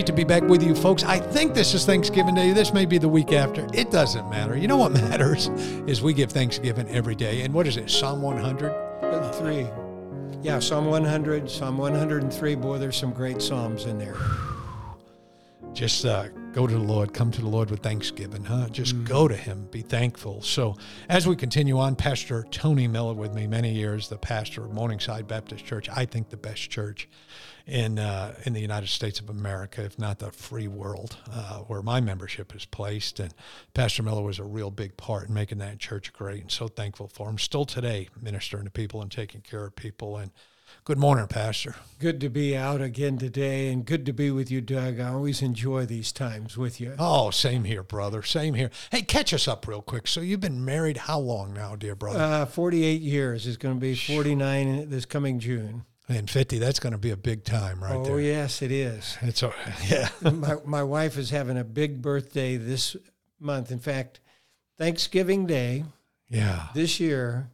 Great to be back with you, folks. I think this is Thanksgiving Day. This may be the week after. It doesn't matter. You know what matters is we give Thanksgiving every day. And what is it? Psalm 100? Three. Yeah, Psalm 100, Psalm 103. Boy, there's some great Psalms in there. Just uh, go to the Lord, come to the Lord with thanksgiving, huh? Just mm. go to Him, be thankful. So, as we continue on, Pastor Tony Miller with me many years, the pastor of Morningside Baptist Church, I think the best church in uh, in the United States of America, if not the free world, uh, where my membership is placed. And Pastor Miller was a real big part in making that church great, and so thankful for him. Still today, ministering to people and taking care of people. And good morning, Pastor. Good to be out again today, and good to be with you, Doug. I always enjoy these times with you. Oh, same here, brother. Same here. Hey, catch us up real quick. So you've been married how long now, dear brother? Uh, Forty-eight years. It's going to be forty-nine this coming June. And 50, that's going to be a big time right oh, there. Oh, yes, it is. It's a, yeah. my, my wife is having a big birthday this month. In fact, Thanksgiving Day. Yeah. This year,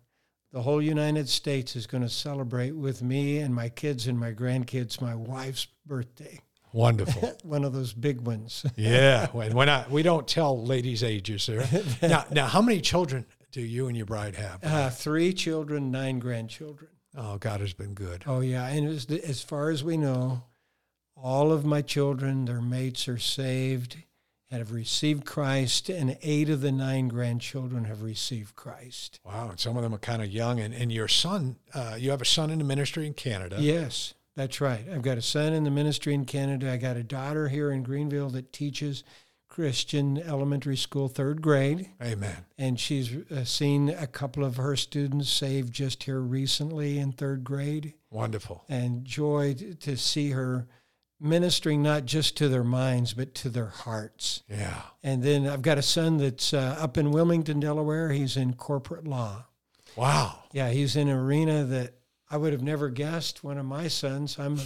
the whole United States is going to celebrate with me and my kids and my grandkids my wife's birthday. Wonderful. One of those big ones. yeah. When, when I, we don't tell ladies' ages there. now, now, how many children do you and your bride have? Uh, three children, nine grandchildren. Oh, God has been good. Oh, yeah. And as, as far as we know, all of my children, their mates are saved and have received Christ, and eight of the nine grandchildren have received Christ. Wow. And some of them are kind of young. And, and your son, uh, you have a son in the ministry in Canada. Yes, that's right. I've got a son in the ministry in Canada. I got a daughter here in Greenville that teaches Christian Elementary School, third grade. Amen. And she's uh, seen a couple of her students saved just here recently in third grade. Wonderful. And joy to see her ministering not just to their minds, but to their hearts. Yeah. And then I've got a son that's uh, up in Wilmington, Delaware. He's in corporate law. Wow. Yeah, he's in an arena that I would have never guessed. One of my sons, I'm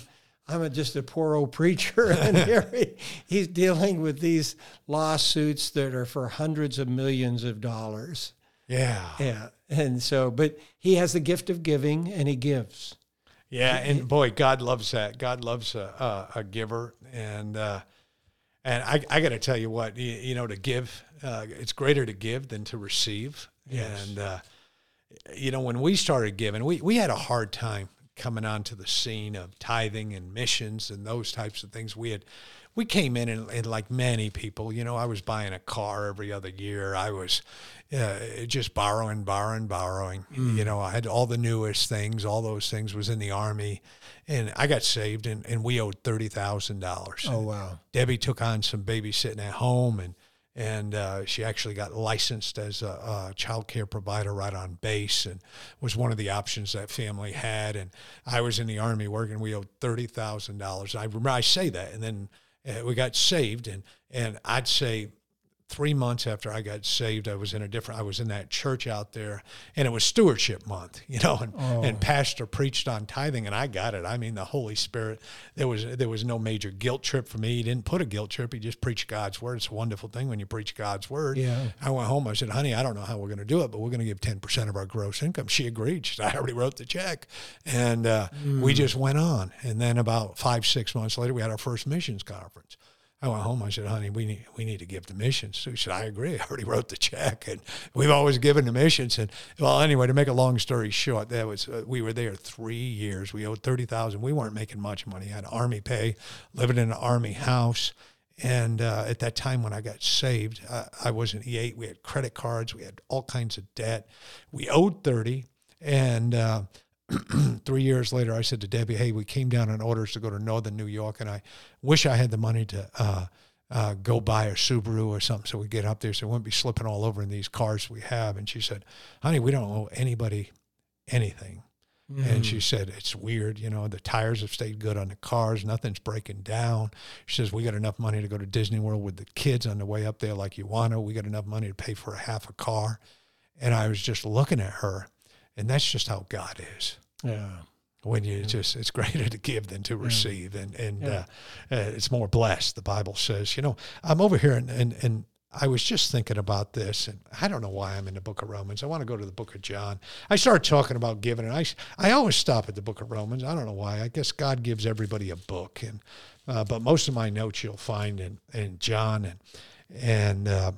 I'm a, just a poor old preacher, and here he, he's dealing with these lawsuits that are for hundreds of millions of dollars. Yeah, yeah, and so, but he has the gift of giving, and he gives. Yeah, and boy, God loves that. God loves a, a, a giver, and uh, and I, I got to tell you what, you, you know, to give, uh, it's greater to give than to receive. Yes. And uh, you know, when we started giving, we we had a hard time coming onto the scene of tithing and missions and those types of things. We had we came in and, and like many people, you know, I was buying a car every other year. I was uh, just borrowing, borrowing, borrowing. Mm. You know, I had all the newest things. All those things was in the army, and I got saved, and, and we owed thirty thousand dollars. Oh wow! Debbie took on some babysitting at home, and and uh, she actually got licensed as a, a child care provider right on base and was one of the options that family had. And i was in the army working we owed $30000 i remember i say that and then uh, we got saved and and i'd say three months after I got saved, I was in a different, I was in that church out there and it was stewardship month, you know, and, oh. and pastor preached on tithing and I got it. I mean, the Holy Spirit, there was, there was no major guilt trip for me. He didn't put a guilt trip. He just preached God's word. It's a wonderful thing when you preach God's word. Yeah. I went home. I said, honey, I don't know how we're going to do it, but we're going to give 10% of our gross income. She agreed. She said, I already wrote the check. And uh, mm. we just went on. And then about five, six months later, we had our first missions conference. I went home. I said, "Honey, we need we need to give to missions." She said, "I agree. I already wrote the check, and we've always given to missions." And well, anyway, to make a long story short, that was uh, we were there three years. We owed thirty thousand. We weren't making much money. I had army pay, living in an army house. And uh, at that time when I got saved, uh, I was an E8. We had credit cards. We had all kinds of debt. We owed 30. And uh, three years later, I said to Debbie, "Hey, we came down on orders to go to Northern New York, and I wish I had the money to uh, uh, go buy a Subaru or something so we get up there, so we wouldn't be slipping all over in these cars we have." And she said, "Honey, we don't owe anybody anything." And she said, It's weird. You know, the tires have stayed good on the cars. Nothing's breaking down. She says, We got enough money to go to Disney World with the kids on the way up there like you want to. We got enough money to pay for a half a car. And I was just looking at her. And that's just how God is. Yeah. When you just, it's greater to give than to receive. And, and uh, uh, it's more blessed, the Bible says. You know, I'm over here and, and, and I was just thinking about this, and I don't know why I'm in the book of Romans. I want to go to the book of John. I started talking about giving, and I, I always stop at the book of Romans. I don't know why. I guess God gives everybody a book, and uh, but most of my notes you'll find in, in John, and and uh,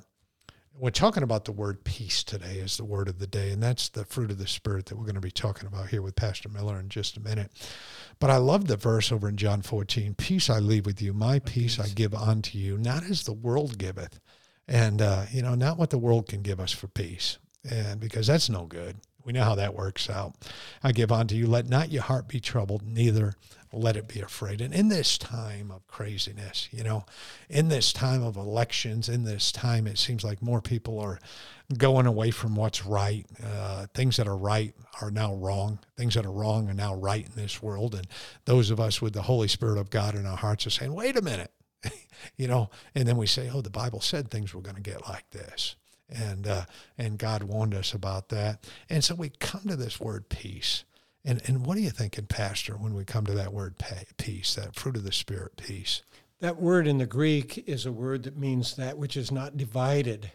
we're talking about the word peace today as the word of the day, and that's the fruit of the spirit that we're going to be talking about here with Pastor Miller in just a minute. But I love the verse over in John 14: "Peace I leave with you, my peace I give unto you, not as the world giveth." and uh, you know not what the world can give us for peace and because that's no good we know how that works out. I give unto you let not your heart be troubled neither let it be afraid. And in this time of craziness you know in this time of elections in this time it seems like more people are going away from what's right. Uh, things that are right are now wrong. Things that are wrong are now right in this world. And those of us with the holy spirit of god in our hearts are saying wait a minute. You know, and then we say, oh, the Bible said things were going to get like this. And, uh, and God warned us about that. And so we come to this word peace. And, and what are you thinking, Pastor, when we come to that word peace, that fruit of the Spirit, peace? That word in the Greek is a word that means that which is not divided.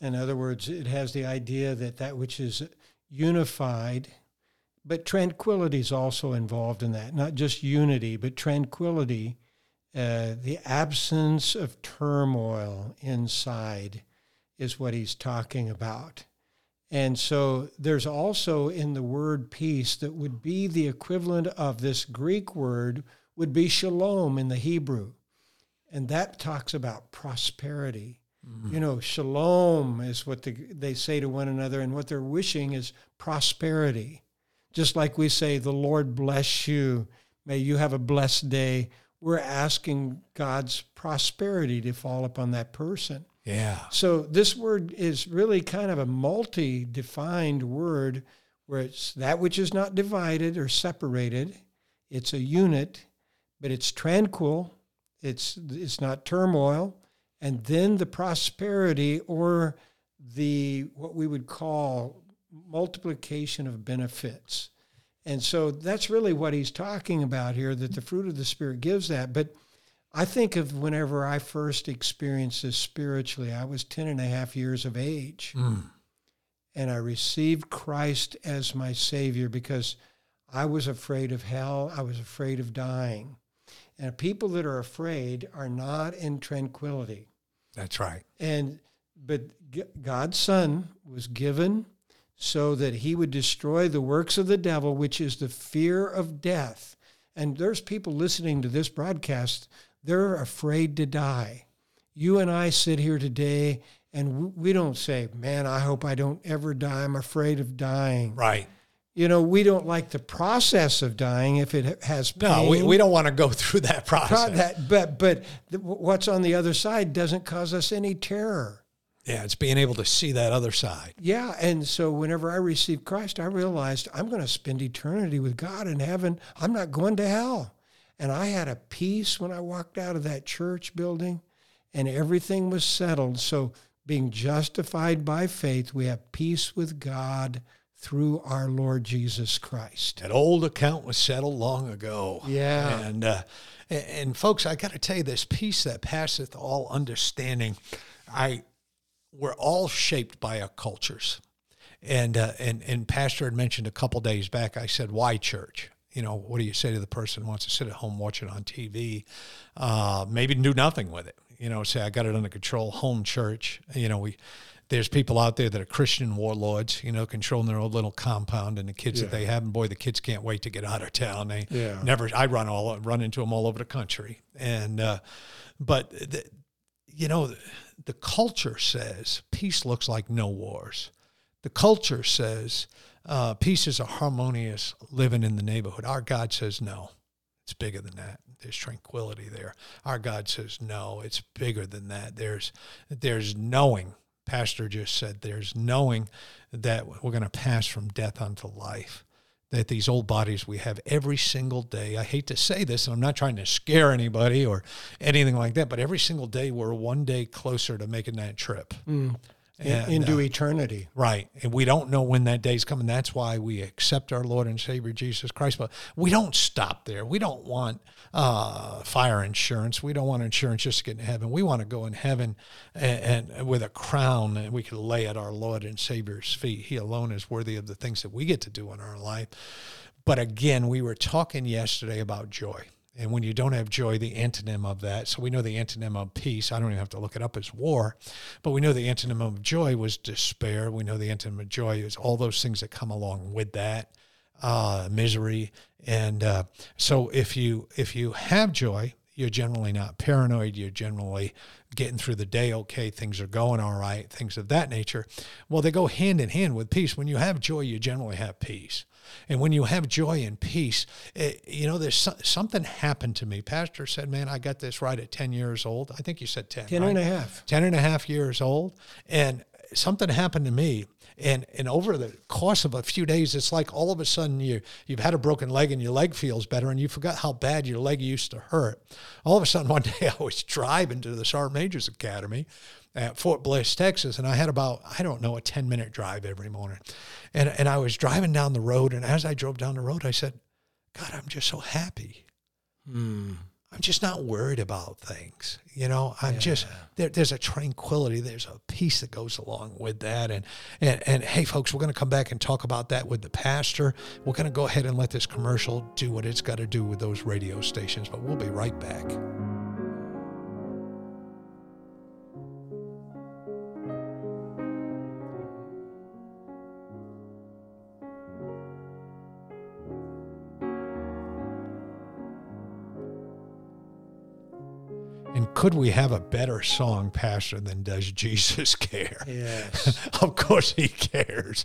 In other words, it has the idea that that which is unified, but tranquility is also involved in that. Not just unity, but tranquility uh, the absence of turmoil inside is what he's talking about. And so there's also in the word peace that would be the equivalent of this Greek word would be shalom in the Hebrew. And that talks about prosperity. Mm-hmm. You know, shalom is what the, they say to one another, and what they're wishing is prosperity. Just like we say, the Lord bless you. May you have a blessed day we're asking God's prosperity to fall upon that person. Yeah. So this word is really kind of a multi-defined word where it's that which is not divided or separated. It's a unit, but it's tranquil. It's it's not turmoil. And then the prosperity or the what we would call multiplication of benefits. And so that's really what he's talking about here that the fruit of the Spirit gives that. But I think of whenever I first experienced this spiritually, I was 10 and a half years of age. Mm. And I received Christ as my Savior because I was afraid of hell. I was afraid of dying. And people that are afraid are not in tranquility. That's right. And but God's Son was given so that he would destroy the works of the devil, which is the fear of death. And there's people listening to this broadcast, they're afraid to die. You and I sit here today and we don't say, man, I hope I don't ever die. I'm afraid of dying. Right. You know, we don't like the process of dying if it has pain. No, we, we don't want to go through that process. That, but but what's on the other side doesn't cause us any terror. Yeah, it's being able to see that other side. Yeah, and so whenever I received Christ, I realized I'm going to spend eternity with God in heaven. I'm not going to hell. And I had a peace when I walked out of that church building, and everything was settled. So, being justified by faith, we have peace with God through our Lord Jesus Christ. That old account was settled long ago. Yeah. And uh, and, and folks, I got to tell you, this peace that passeth all understanding. I we're all shaped by our cultures. And, uh, and, and Pastor had mentioned a couple days back, I said, why church? You know, what do you say to the person who wants to sit at home watching on TV, uh, maybe do nothing with it? You know, say, I got it under control, home church. You know, we, there's people out there that are Christian warlords, you know, controlling their own little compound and the kids yeah. that they have. And boy, the kids can't wait to get out of town. They yeah. never, I run all, run into them all over the country. And, uh, but, the, you know, the culture says peace looks like no wars. The culture says uh, peace is a harmonious living in the neighborhood. Our God says no, it's bigger than that. There's tranquility there. Our God says no, it's bigger than that. There's there's knowing. Pastor just said there's knowing that we're going to pass from death unto life. that these old bodies we have every single day. I hate to say this, and I'm not trying to scare anybody or anything like that, but every single day we're one day closer to making that trip. Mm. And, into uh, eternity. Right. And we don't know when that day's coming. That's why we accept our Lord and Savior Jesus Christ. But we don't stop there. We don't want uh, fire insurance. We don't want insurance just to get in heaven. We want to go in heaven and, and with a crown that we can lay at our Lord and Savior's feet. He alone is worthy of the things that we get to do in our life. But again, we were talking yesterday about joy. And when you don't have joy, the antonym of that, so we know the antonym of peace, I don't even have to look it up, is war. But we know the antonym of joy was despair. We know the antonym of joy is all those things that come along with that, uh, misery. And uh, so if you if you have joy, you're generally not paranoid. You're generally getting through the day okay. Things are going all right, things of that nature. Well, they go hand in hand with peace. When you have joy, you generally have peace. And when you have joy and peace, it, you know, there's so, something happened to me. Pastor said, man, I got this right at 10 years old. I think you said 10. 10 right? and a half. 10 and a half years old. And something happened to me. And, and over the course of a few days, it's like all of a sudden you, you've had a broken leg and your leg feels better and you forgot how bad your leg used to hurt. All of a sudden, one day I was driving to the Sergeant Major's Academy at Fort Bliss, Texas, and I had about, I don't know, a 10 minute drive every morning. And, and I was driving down the road, and as I drove down the road, I said, God, I'm just so happy. Hmm. I'm just not worried about things. You know, I'm just there, there's a tranquility, there's a peace that goes along with that. And and and hey folks, we're gonna come back and talk about that with the pastor. We're gonna go ahead and let this commercial do what it's gotta do with those radio stations, but we'll be right back. Could we have a better song, Pastor, than Does Jesus Care? Yes. of course he cares.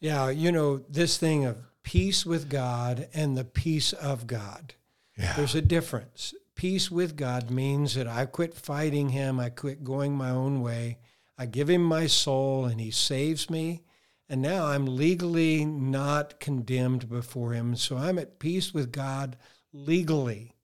yeah, you know, this thing of peace with God and the peace of God. Yeah. There's a difference. Peace with God means that I quit fighting him, I quit going my own way. I give him my soul and he saves me. And now I'm legally not condemned before him. So I'm at peace with God legally.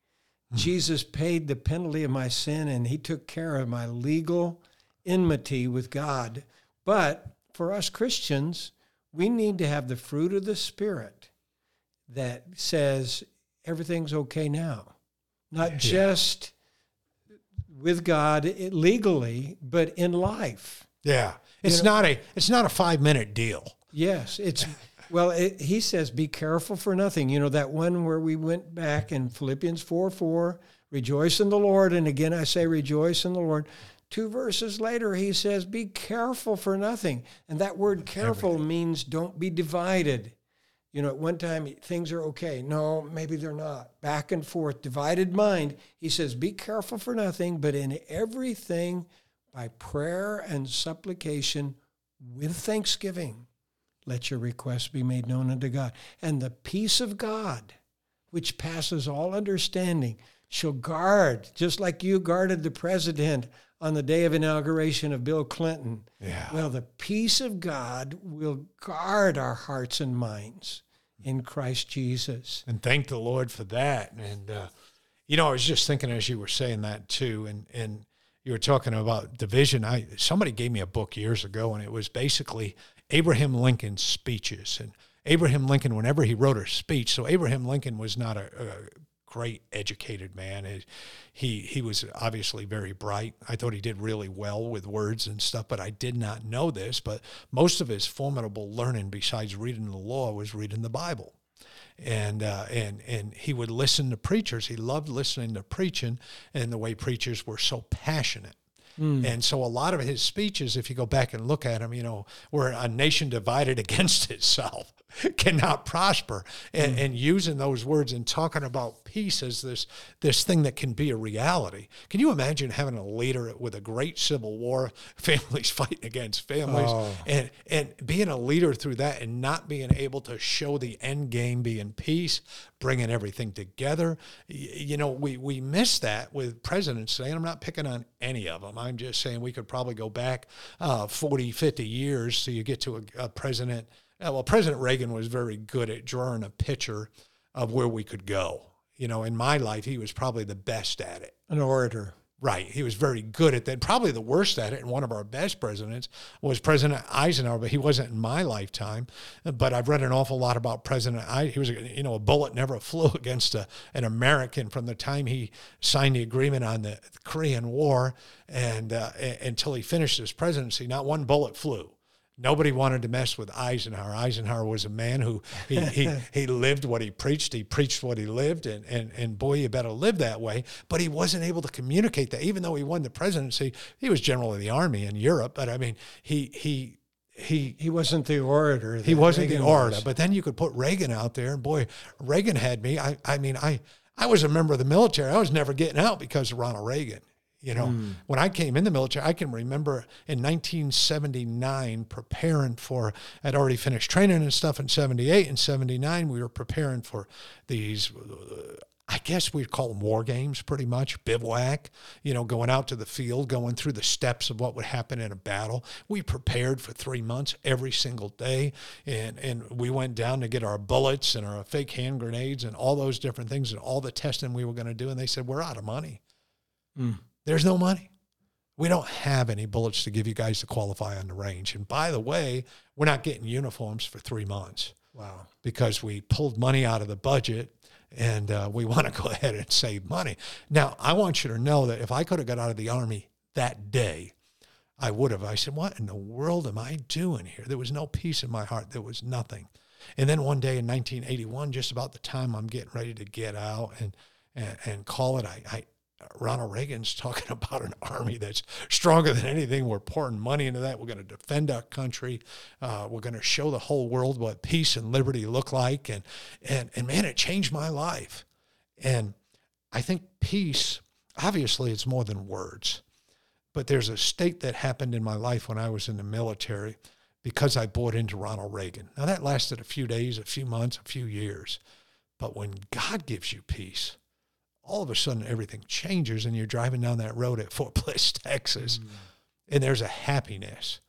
Jesus paid the penalty of my sin and he took care of my legal enmity with God. But for us Christians, we need to have the fruit of the Spirit that says everything's okay now. Not just with God legally, but in life. Yeah. It's not a it's not a five minute deal. Yes, it's well. It, he says, "Be careful for nothing." You know that one where we went back in Philippians four four. Rejoice in the Lord, and again I say, rejoice in the Lord. Two verses later, he says, "Be careful for nothing," and that word "careful" means don't be divided. You know, at one time things are okay. No, maybe they're not. Back and forth, divided mind. He says, "Be careful for nothing, but in everything." by prayer and supplication with thanksgiving, let your requests be made known unto God. And the peace of God, which passes all understanding, shall guard, just like you guarded the president on the day of inauguration of Bill Clinton. Yeah. Well, the peace of God will guard our hearts and minds in Christ Jesus. And thank the Lord for that. And uh, you know, I was just thinking as you were saying that too, and and you were talking about division. I somebody gave me a book years ago, and it was basically Abraham Lincoln's speeches. And Abraham Lincoln, whenever he wrote a speech, so Abraham Lincoln was not a, a great educated man. He he was obviously very bright. I thought he did really well with words and stuff, but I did not know this. But most of his formidable learning, besides reading the law, was reading the Bible and uh, and and he would listen to preachers. He loved listening to preaching, and the way preachers were so passionate. Mm. And so a lot of his speeches, if you go back and look at them, you know, were a nation divided against itself cannot prosper. And, mm. and using those words and talking about peace as this this thing that can be a reality. Can you imagine having a leader with a great civil war, families fighting against families, Oh. and and being a leader through that and not being able to show the end game being peace, bringing everything together. You know, we we miss that with presidents today, and I'm not picking on any of them. I'm just saying we could probably go back uh, 40, 50 years so you get to a, a president Uh, well, President Reagan was very good at drawing a picture of where we could go. You know, in my life, he was probably the best at it. An orator. Right. He was very good at that. Probably the worst at it, and one of our best presidents was President Eisenhower, but he wasn't in my lifetime. But I've read an awful lot about President he was you know, a bullet never flew against a, an American from the time he signed the agreement on the Korean War and uh, until he finished his presidency, not one bullet flew. Nobody wanted to mess with Eisenhower. Eisenhower was a man who he, he, he lived what he preached. He preached what he lived, and, and, and boy, you better live that way. But he wasn't able to communicate that. Even though he won the presidency, he was general of the army in Europe. But I mean, he he he he wasn't the orator. He wasn't Reagan the orator. Was. But then you could put Reagan out there, and boy, Reagan had me. I I mean, I I was a member of the military. I was never getting out because of Ronald Reagan. You know, mm. when I came in the military, I can remember in 1979 preparing for, I'd already finished training and stuff in 78 and 79. We were preparing for these, I guess we'd call them war games pretty much, bivouac, you know, going out to the field, going through the steps of what would happen in a battle. We prepared for three months every single day. And, and we went down to get our bullets and our fake hand grenades and all those different things and all the testing we were going to do. And they said, we're out of money. Mm. There's no money. We don't have any bullets to give you guys to qualify on the range. And by the way, we're not getting uniforms for three months. Wow. Because we pulled money out of the budget and uh, we want to go ahead and save money. Now, I want you to know that if I could have got out of the Army that day, I would have. I said, What in the world am I doing here? There was no peace in my heart. There was nothing. And then one day in 1981, just about the time I'm getting ready to get out and, and, and call it, I, I, Ronald Reagan's talking about an army that's stronger than anything. We're pouring money into that. We're going to defend our country. Uh, we're going to show the whole world what peace and liberty look like. And, and, and man, it changed my life. And I think peace, obviously, it's more than words. But there's a state that happened in my life when I was in the military because I bought into Ronald Reagan. Now, that lasted a few days, a few months, a few years. But when God gives you peace, all of a sudden everything changes and you're driving down that road at Fort Bliss, Texas, mm. and there's a happiness.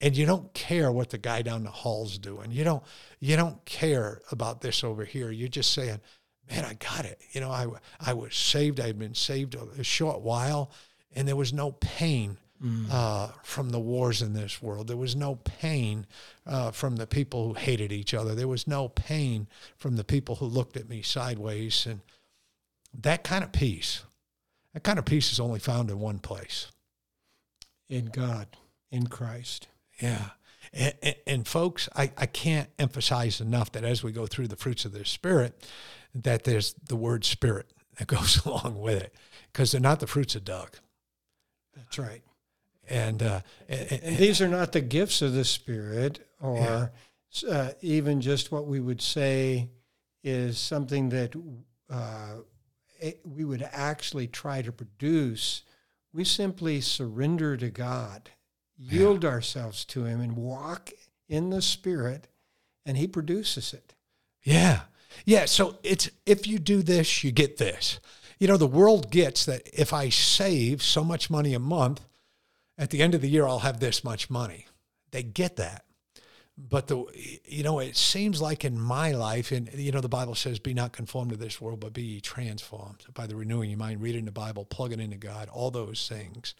And you don't care what the guy down the hall's doing. You don't you don't care about this over here. You're just saying, "Man, I got it." You know, I I was saved. I had been saved a, a short while, and there was no pain mm. uh, from the wars in this world. There was no pain uh, from the people who hated each other. There was no pain from the people who looked at me sideways and that kind of peace, that kind of peace is only found in one place in God, in Christ. Yeah. And, and, and, folks, I, I can't emphasize enough that as we go through the fruits of the Spirit, that there's the word Spirit that goes along with it, because they're not the fruits of Doug. That's right. And, uh, and, and, these are not the gifts of the Spirit, or yeah. uh, even just what we would say is something that uh, we would actually try to produce, we simply surrender to God, yield yeah. ourselves to Him, and walk in the Spirit, and He produces it. Yeah. Yeah. So it's if you do this, you get this. You know, the world gets that if I save so much money a month, at the end of the year, I'll have this much money. They get that but the you know it seems like in my life and you know the bible says be not conformed to this world but be transformed by the renewing your mind reading the bible plugging into god all those things.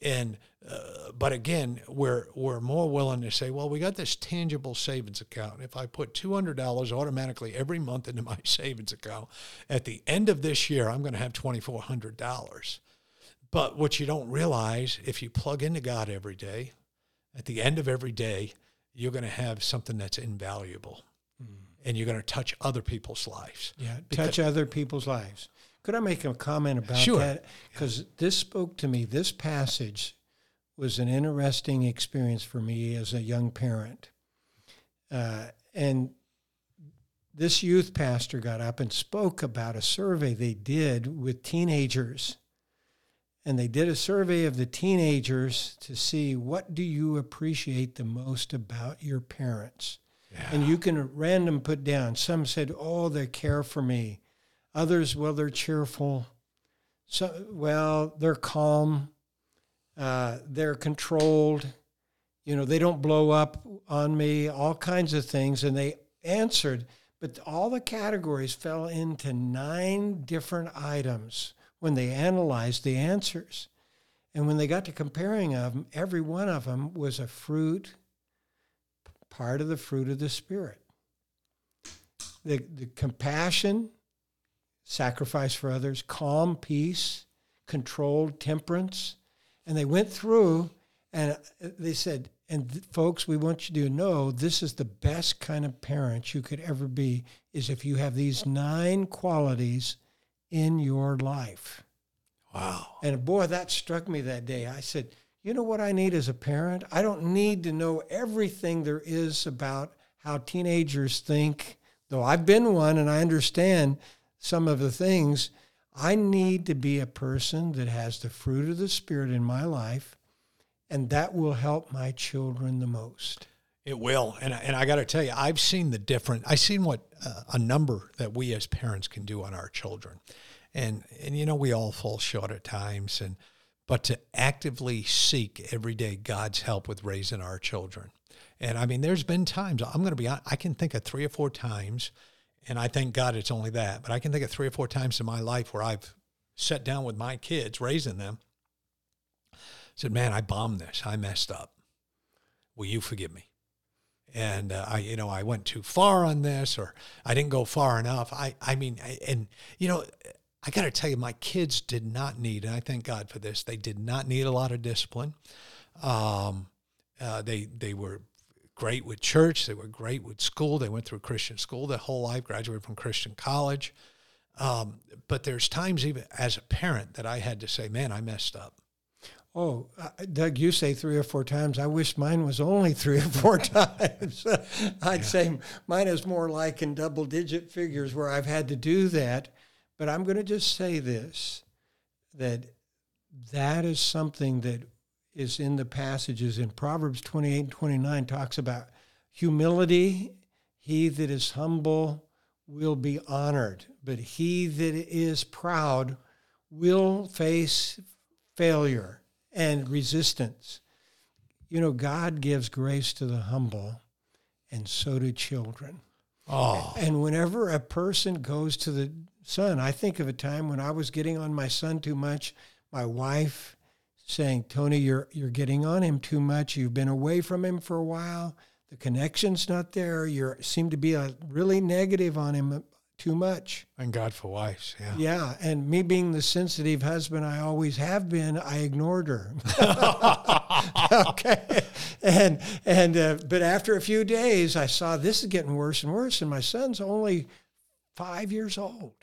And uh, but again we're we're more willing to say well we got this tangible savings account. If i put $200 automatically every month into my savings account at the end of this year i'm going to have $2400 but what you don't realize if you plug into god every day at the end of every day you're going to have something that's invaluable mm. and you're going to touch other people's lives. Yeah, touch other people's lives. Could I make a comment about sure. that? Because yeah. this spoke to me. This passage was an interesting experience for me as a young parent. Uh, and this youth pastor got up and spoke about a survey they did with teenagers and they did a survey of the teenagers to see what do you appreciate the most about your parents. Yeah. and you can random put down some said oh they care for me. Others well they're cheerful. So well they're calm uh, they're controlled. You know, they don't blow up on me, all kinds of things. And they answered, but all the categories fell into nine different items when they analyzed the answers. And when they got to comparing of them, every one of them was a fruit, part of the fruit of the Spirit. The, the compassion, sacrifice for others, calm, peace, controlled, temperance. And they went through and uh, they said, and th- folks, we want you to know this is the best kind of parent you could ever be, is if you have these nine qualities in your life. Wow. And boy, that struck me that day. I said, you know what I need as a parent? I don't need to know everything there is about how teenagers think, though I've been one and I understand some of the things. I need to be a person that has the fruit of the Spirit in my life, and that will help my children the most. It will, and and I got to tell you, I've seen the different. I've seen what uh, a number that we as parents can do on our children, and and you know we all fall short at times, and but to actively seek every day God's help with raising our children, and I mean, there's been times I'm going to be. I can think of three or four times, and I thank God it's only that, but I can think of three or four times in my life where I've sat down with my kids, raising them, said, "Man, I bombed this. I messed up. Will you forgive me?" And uh, I, you know, I went too far on this, or I didn't go far enough. I, I mean, I, and you know, I got to tell you, my kids did not need, and I thank God for this. They did not need a lot of discipline. Um, uh, they they were great with church. They were great with school. They went through Christian school their whole life. Graduated from Christian college. Um, but there's times even as a parent that I had to say, "Man, I messed up." Oh, Doug, you say three or four times. I wish mine was only three or four times. I'd yeah. say mine is more like in double digit figures where I've had to do that. But I'm going to just say this that that is something that is in the passages in Proverbs 28 and 29 talks about humility. He that is humble will be honored, but he that is proud will face failure and resistance. You know, God gives grace to the humble, and so do children. Oh. And whenever a person goes to the son, I think of a time when I was getting on my son too much. My wife saying, "Tony, you're you're getting on him too much. You've been away from him for a while. The connection's not there. You seem to be a really negative on him too much. And God for wives, yeah. Yeah, and me being the sensitive husband I always have been, I ignored her. okay, and and uh, but after a few days, I saw this is getting worse and worse, and my son's only five years old,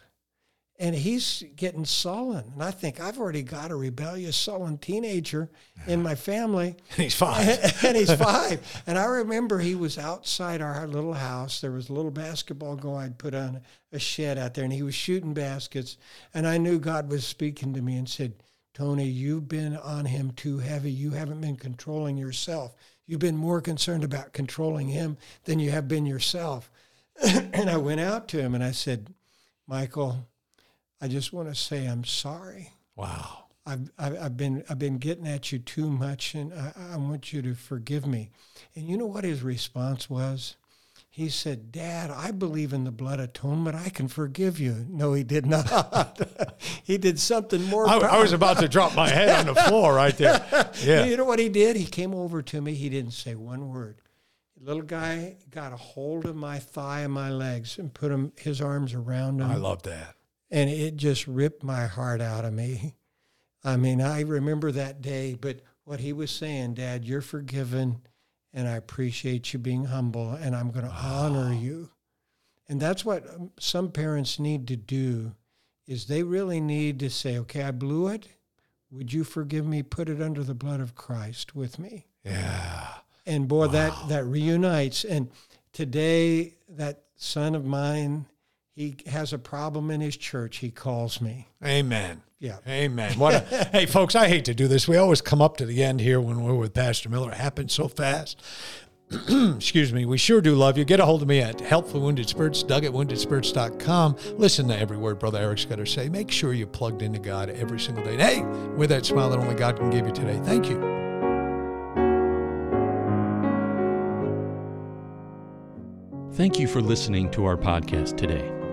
and he's getting sullen. And I think I've already got a rebellious, sullen teenager in my family. And he's five. and he's five. And I remember he was outside our little house. There was a little basketball goal I'd put on a shed out there, and he was shooting baskets. And I knew God was speaking to me and said, Tony, you've been on him too heavy. You haven't been controlling yourself. You've been more concerned about controlling him than you have been yourself. and I went out to him and I said, Michael, I just want to say I'm sorry. Wow. I've, I've, I've been I've been getting at you too much, and I, I want you to forgive me. And you know what his response was? He said, Dad, I believe in the blood atonement. I can forgive you. No, he did not. he did something more. I, I, was about to drop my head on the floor right there. Yeah. You know what he did? He came over to me. He didn't say one word. The little guy got a hold of my thigh and my legs and put him, his arms around him. I love that and it just ripped my heart out of me. I mean, I remember that day, but what he was saying, Dad, you're forgiven, and I appreciate you being humble, and I'm going to honor you. And that's what um, some parents need to do is they really need to say, okay, I blew it. Would you forgive me? Put it under the blood of Christ with me. Yeah. And boy, wow. that that reunites. And today, that son of mine he has a problem in his church, he calls me. Amen. Yeah. Amen. What a, hey, folks, I hate to do this. We always come up to the end here when we're with Pastor Miller. It happens so fast. Excuse me. We sure do love you. Get a hold of me at Help for Wounded Spirits, Doug at WoundedSpirits.com. Listen to every word Brother Eric's got to say. Make sure you're plugged into God every single day. And hey, with that smile that only God can give you today, thank you. Thank you for listening to our podcast today.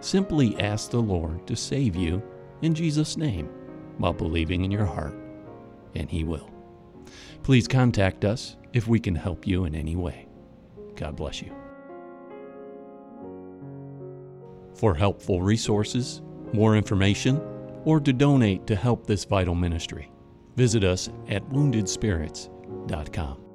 Simply ask the Lord to save you in Jesus' name while believing in your heart, and He will. Please contact us if we can help you in any way. God bless you. For helpful resources, more information, or to donate to help this vital ministry, visit us at woundedspirits.com.